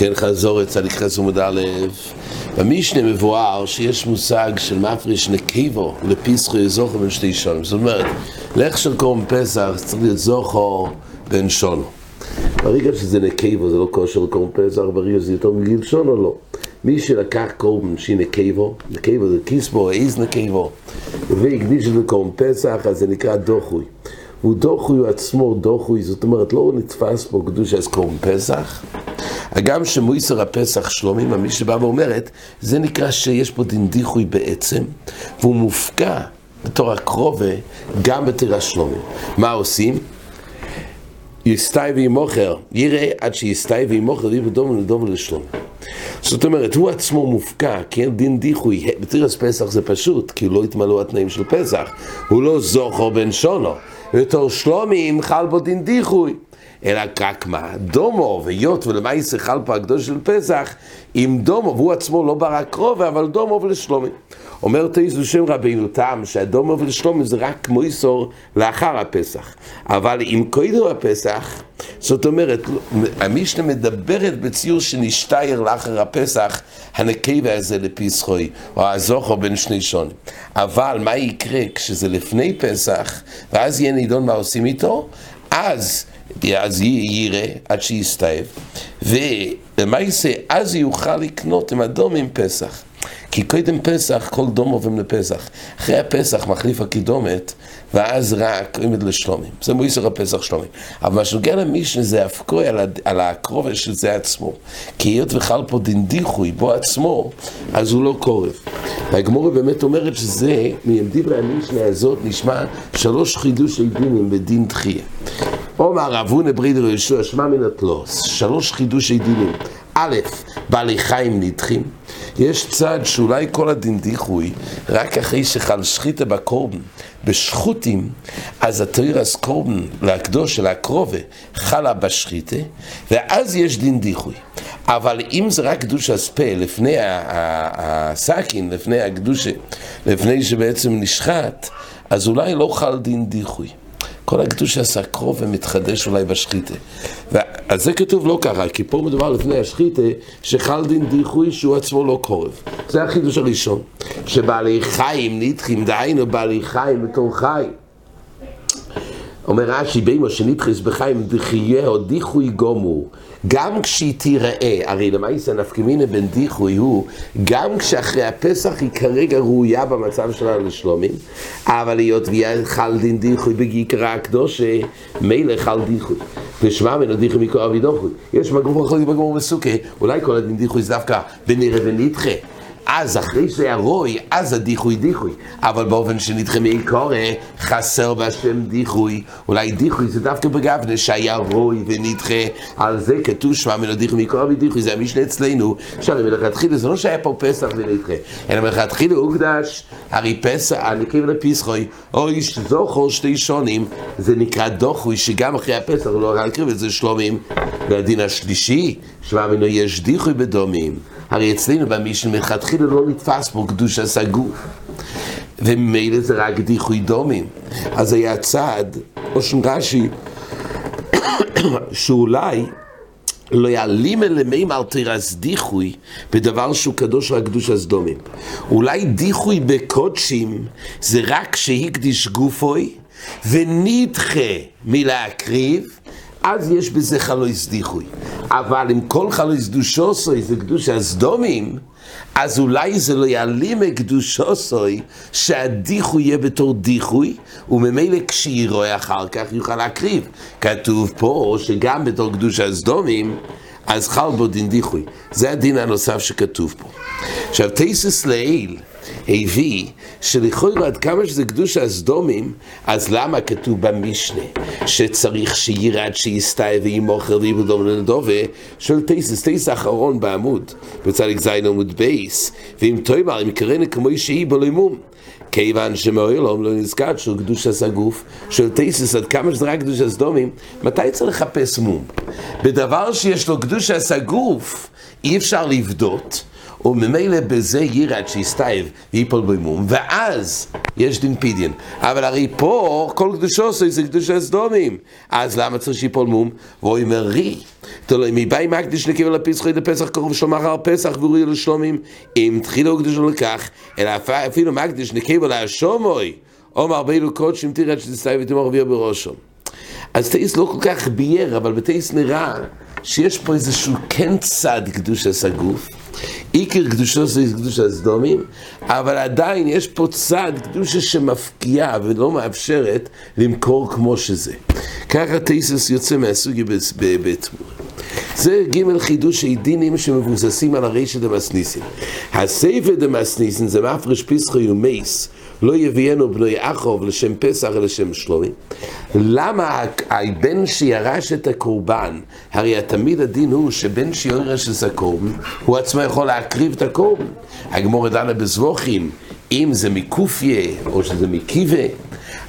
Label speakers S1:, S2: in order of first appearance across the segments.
S1: כן, חזור את צדיק חס עמוד א', במשנה מבואר שיש מושג של מפריש נקיבו לפיסחו זוכר בין שתי שונים. זאת אומרת, לך של קורם פסח צריך להיות זוכר בין שונו. ברגע שזה נקיבו זה לא כושר לקורם פסח, ברגע שזה יותר מגיל שונו לא. מי שלקח קורבן שהיא נקיבו, נקיבו זה כיסבו, איז נקיבו, והקדיש את זה קורם פסח, אז זה נקרא דוחוי. הוא דוחוי עצמו דוחוי, זאת אומרת לא נתפס פה קדוש אז קורם פסח, הגם שמויסר הפסח שלומים, מי שבא ואומרת, זה נקרא שיש פה דין דיחוי בעצם, והוא מופקע בתור הקרובה גם בתירה שלומים. מה עושים? יסתאי וימוכר, יראה עד שיסתאי וימוכר, יבוא דומה לדומה לשלום. זאת אומרת, הוא עצמו מופקע, כן, דין דיחוי, בתירס פסח זה פשוט, כי לא התמלאו התנאים של פסח, הוא לא זוכר בן שונו, בתור שלומים חל בו דין דיחוי. אלא רק מה, דומו, והיות ולמעשה חל פה הקדוש של פסח, עם דומו, והוא עצמו לא ברא קרובה, אבל דומו ולשלומי. אומר תייסו שם רבינו טעם שהדומו ולשלומי זה רק כמו איסור לאחר הפסח. אבל אם קודם הפסח, זאת אומרת, המשנה מדברת בציור שנשתייר לאחר הפסח, הנקבה הזה לפסחוי, או הזוכר בין שני שונים. אבל מה יקרה כשזה לפני פסח, ואז יהיה נידון מה עושים איתו? אז אז יראה עד שיסתאב, ולמעשה אז יוכל לקנות עם אדום עם פסח. כי קודם פסח, כל דום עוברים לפסח. אחרי הפסח מחליף הקידומת, ואז רק עומד לשלומים. זה מויסר הפסח שלומים. אבל מה שנוגע למישנה זה הפקוי על, על הקרובה של זה עצמו. כי היות וחל פה דין דיחוי בו עצמו, אז הוא לא קורב. והגמורה באמת אומרת שזה, מדברי המשנה הזאת נשמע שלוש חידושי דינים בדין תחייה. עומר אבונה ברידר ישוע שמע מן התלוס, שלוש חידושי דינים. א', בעלי חיים נדחים. יש צד שאולי כל הדין דיחוי, רק אחרי שחל שחיתה בקורבן, בשחוטים, אז התירס קורבן להקדוש של הקרובה חלה בשחיתה, ואז יש דין דיחוי. אבל אם זה רק קדוש הספה לפני הסכין, לפני הקדושה, לפני שבעצם נשחט, אז אולי לא חל דין דיחוי. כל הקדוש עשה קרוב ומתחדש אולי בשחיתה. אז זה כתוב לא ככה, כי פה מדובר לפני השחיתה, שחל דין דיחוי שהוא עצמו לא קורב. זה החידוש הראשון. שבעלי חיים נדחים, דהיינו בעלי חיים בתור חיים. אומר רש"י, בימו שנדחס בחיים דחייה או דיחוי גומור, גם כשהיא תיראה, הרי למעשה נפקמינה בין דיחוי הוא, גם כשאחרי הפסח היא כרגע ראויה במצב שלה לשלומים, אבל היות ויהיה חל דין דיחוי בגיקרה הקדושה, מילא חל דיחוי. ושמע ממנו דיחוי מכל אבי דוחוי. יש בגמור אחרי בגמור מסוכה, אולי כל הדין דיחוי זה דווקא בנראה ונדחה. אז אחרי שזה היה רוי, אז הדיחוי דיחוי. אבל באופן שנדחה מי קורא, חסר בהשם דיחוי. אולי דיחוי זה דווקא בגבנה שהיה רוי ונדחה. על זה כתוב שמע מן הדיחוי מקורא ודיחוי. זה המשנה אצלנו, שהרי מלכתחילה זה לא שהיה פה פסח ונדחה, אלא מלכתחילה הוקדש, הרי פסח, הנקרא לפסחוי, או איש זוכר שתי שונים, זה נקרא דוחוי, שגם אחרי הפסח לא רק להקריב את זה שלומים. והדין השלישי, שמע מינו יש דיחוי בדומים. הרי אצלנו במשנה מלכתחילה לא נתפס פה קדוש הסגוף. וממילא זה רק דיחוי דומים. אז היה צעד, או שם רש"י, שאולי לא יעלים אלימים על תירס דיחוי בדבר שהוא קדוש רק קדוש הסדומים. אולי דיחוי בקודשים זה רק שהקדיש גופוי ונדחה מלהקריב אז יש בזה חלויס דיחוי. אבל אם כל חלויס דושוסוי זה קדוש הסדומים, אז אולי זה לא יעלים מקדושוסוי שהדיחוי יהיה בתור דיחוי, וממילא כשירואה אחר כך יוכל להקריב. כתוב פה שגם בתור קדוש הסדומים, אז חל בו דין דיחוי. זה הדין הנוסף שכתוב פה. עכשיו, תייסס לעיל, הביא שלכאורה עד כמה שזה קדוש הסדומים, אז למה כתוב במשנה שצריך שירד שיסתאי וימוכר ויבודום לנדובה של טייסס, טייס האחרון בעמוד, בצדיק זין עמוד בייס, ואם תאמר אם קראנה כמו שהיא בלימום. כיוון שמעולם לא נזכר של קדוש הגוף, של טייסס, עד כמה שזה רק קדוש הסדומים, מתי צריך לחפש מום? בדבר שיש לו קדוש הגוף, אי אפשר לבדות, וממילא בזה ירד שיסתייב ויפול בו מום, ואז יש דין פידיין. אבל הרי פה כל קדושו זה קדושי סדומים. אז למה צריך שיפול מום? והוא אומר רי. תלוי מבאי מקדיש נקבל לפסחי לפסח קרוב שלומר הר פסח ואורי לשלומים אם תחילו קדושו לכך אלא אפילו מקדיש נקבל להשומוי אומר בילו קודשים תראה שתסתייב ותמור אביה בראשו אז תאיס לא כל כך בייר אבל בתאיס נראה שיש פה איזשהו כן צד קדושת הגוף עיקר קדושו זה קדושת הסדומים, אבל עדיין יש פה צד קדושה שמפקיעה ולא מאפשרת למכור כמו שזה. ככה תייסס יוצא מהסוגי בתמורה. זה ג' חידוש דינים שמבוססים על הרשת דמסניסין. הסייפה דמסניסין זה מפרש פסחו ומייס, לא יביאנו בנוי אחוב לשם פסח ולשם שלומי. למה הבן שירש את הקורבן, הרי תמיד הדין הוא שבן שירש את הקורבן, הוא עצמו יכול להקריב את הקורבן. הגמור דנה בזבוכים, אם זה מקופיה או שזה מקיבה.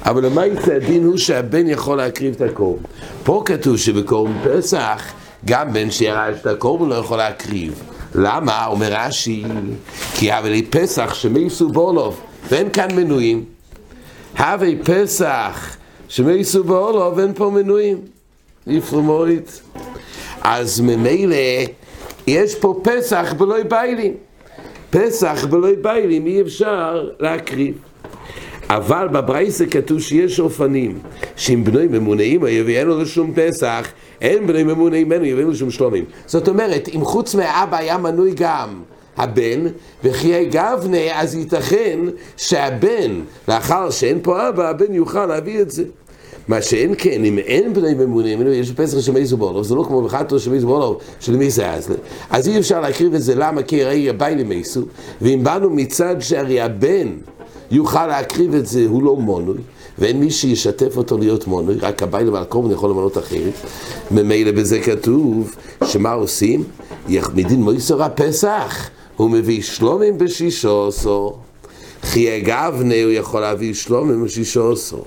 S1: אבל למעשה הדין הוא שהבן יכול להקריב את הקורבן. פה כתוב שבקורבן פסח גם בן שירש את הקורבן לא יכול להקריב. למה? אומר רש"י, כי אבל פסח שמייסו בולוב, ואין כאן מנויים. הווי פסח שמייסו בולוב, אין פה מנויים. יפרמורית. אז ממילא יש פה פסח בלוי ביילים. פסח בלוי ביילים אי אפשר להקריב. אבל בברייסה כתוב שיש אופנים שאם בנוי ממונעים יביאנו לו לשום פסח אין בני ממונה ממנו, יביאו שום שלומים. זאת אומרת, אם חוץ מהאבא היה מנוי גם הבן, וחיי גבנה, אז ייתכן שהבן, לאחר שאין פה אבא, הבן יוכל להביא את זה. מה שאין כן, אם אין בני ממונה ממנו, יש פסח של מייזו בולוב, זה לא כמו בחתו של מייזו בולוב, של מי זה אז. אז אי אפשר להקריב את זה, למה? כי הרי הבאי למייסו, ואם באנו מצד שהרי הבן יוכל להקריב את זה, הוא לא מונוי. ואין מי שישתף אותו להיות מונוי, רק הבית לבעל קורבן יכול למנות אחרת. ממילא בזה כתוב, שמה עושים? יחמידין מויסור הפסח, הוא מביא שלומים בשישו עשור. חיי גבנה הוא יכול להביא שלומים בשישו עשור.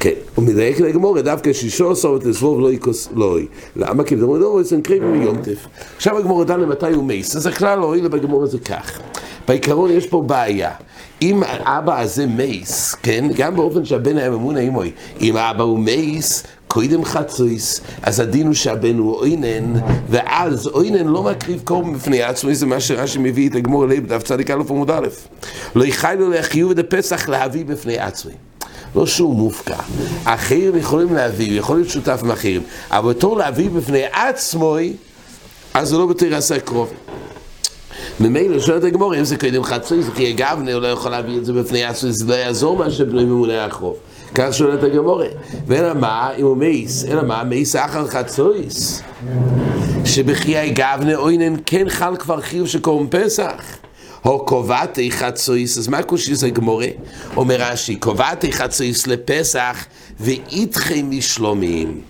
S1: כן, מדייק לגמור, דווקא שישו עשור ותסבוב לא יקוס לוי. למה? כי בדמור דמור אצלם קריבים מיומטף. עכשיו הגמור דן למתי הוא מייס, אז הכלל לא הועיל בגמור הזה כך. בעיקרון יש פה בעיה. אם האבא הזה מייס, כן, גם באופן שהבן היה ממון האמוי, אם האבא הוא מייס, קודם חצויס, אז הדין הוא שהבן הוא אוינן, ואז אוינן לא מקריב קורבן בפני עצמו, זה מה שרש"י מביא את הגמור אליי בדף צדיק א' עמוד א'. לא יחיילו להחיוב את הפסח להביא בפני עצמי. לא שהוא מופקע. אחרים יכולים להביא, יכול להיות שותף עם אחרים, אבל בתור להביא בפני עצמו, אז זה לא בתרסה קרובים. ממילא שואלת הגמור, אם זה קודם חצוי, זה כי גבנה, הוא לא יכול להביא את זה בפני עצמי, זה לא יעזור מה שבנוי ממונה החוב. כך שואלת הגמור. ואלא מה, אם הוא מייס, אלא מה, מייס אחר חצויס. שבחיי גבנה אוינן כן חל כבר חיוב שקוראים פסח. הו קובעתי חצויס, אז מה קושיס הגמורה? אומר רש"י, קובעתי חצויס לפסח ואיתכם משלומים.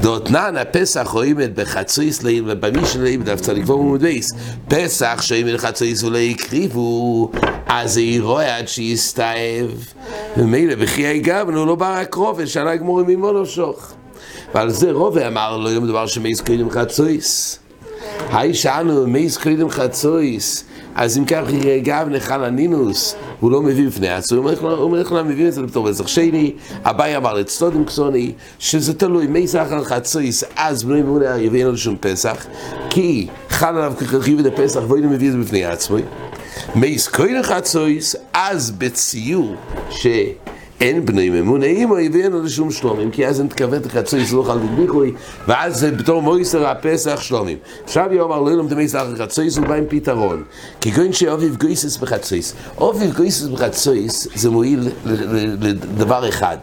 S1: דותנן הפסח רואים בחצויס לעיל ובמישן לעיל דף צדיק ועמוד בייס. פסח שאם חצויס ולא יקריבו, אז זה ירואה עד שיסתאב. ומילא בחיי גבנו לא בא רק רובע, שעלה גמורים ממונו שוך. ועל זה רובע אמר לו יום דבר שמייס קרידם חצויס. היי שאנו מייס קרידם חצויס. אז אם כך גב נחל הנינוס, הוא לא מביא בפני עצמו, הוא אומר לך מביא את זה בתור פסח שני, אביי אמר לצטודים קסוני, שזה תלוי מי סחר חצויס, אז בני ממונה יביאנו לשום פסח, כי חל עליו כחיוב את הפסח, ואינו מביא את זה בפני עצמו. מי סקוין חצויס, אז בציור ש... אין בני ממונעים, או הביאנו לשום שלומים, כי אז אין תכוון תחצוי סלוח על דביחוי, ואז זה בתור מויסר הפסח שלומים. עכשיו יאמר לא ילמד מייסר חצויס, הוא בא עם פתרון. כגון שאוביב גויסס בחצויס. אוביב גויסס בחצויס זה מועיל לדבר אחד,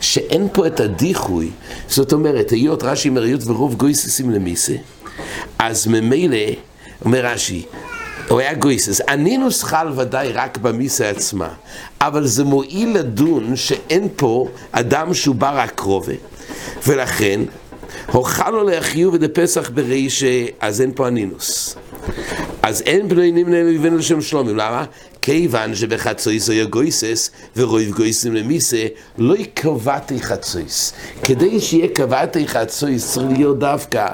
S1: שאין פה את הדיחוי, זאת אומרת, היות רש"י מריות ורוב גויססים למיסה, אז ממילא, אומר רש"י, הוא היה גויסס. הנינוס חל ודאי רק במיסה עצמה, אבל זה מועיל לדון שאין פה אדם שהוא בר הקרובה, ולכן הוכל לו להחיוב את הפסח ברישה, אז אין פה הנינוס. אז אין בני נמנה לבן לשם שלומים, למה? כיוון שבחצויס היה גויסס ורויב גויסים למיסה, לא יקבעתי חצויס. כדי שיהיה קבעתי חצויס צריך להיות דווקא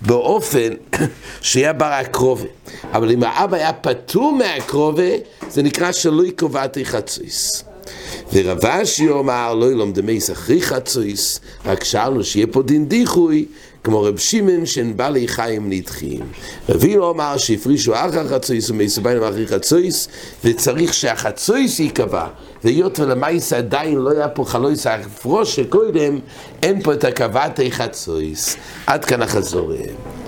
S1: באופן שיהיה בר הקרובה. אבל אם האבא היה פטור מהקרובה, זה נקרא שלא יקבעתי חצויס. ורבשי אומר, לא ילום דמייס אחרי חצויס, רק שאלנו שיהיה פה דין דיחוי, כמו רב שמעון שאין בעלי חיים נדחים. רבי לא אמר שהפרישו אחר חצויס ומסוביינים אחרי חצויס, וצריך שהחצויס ייקבע. והיות ולמייס עדיין לא היה פה חלויס ההפרוש שקודם, אין פה את הקבעתי חצויס. עד כאן החזורים.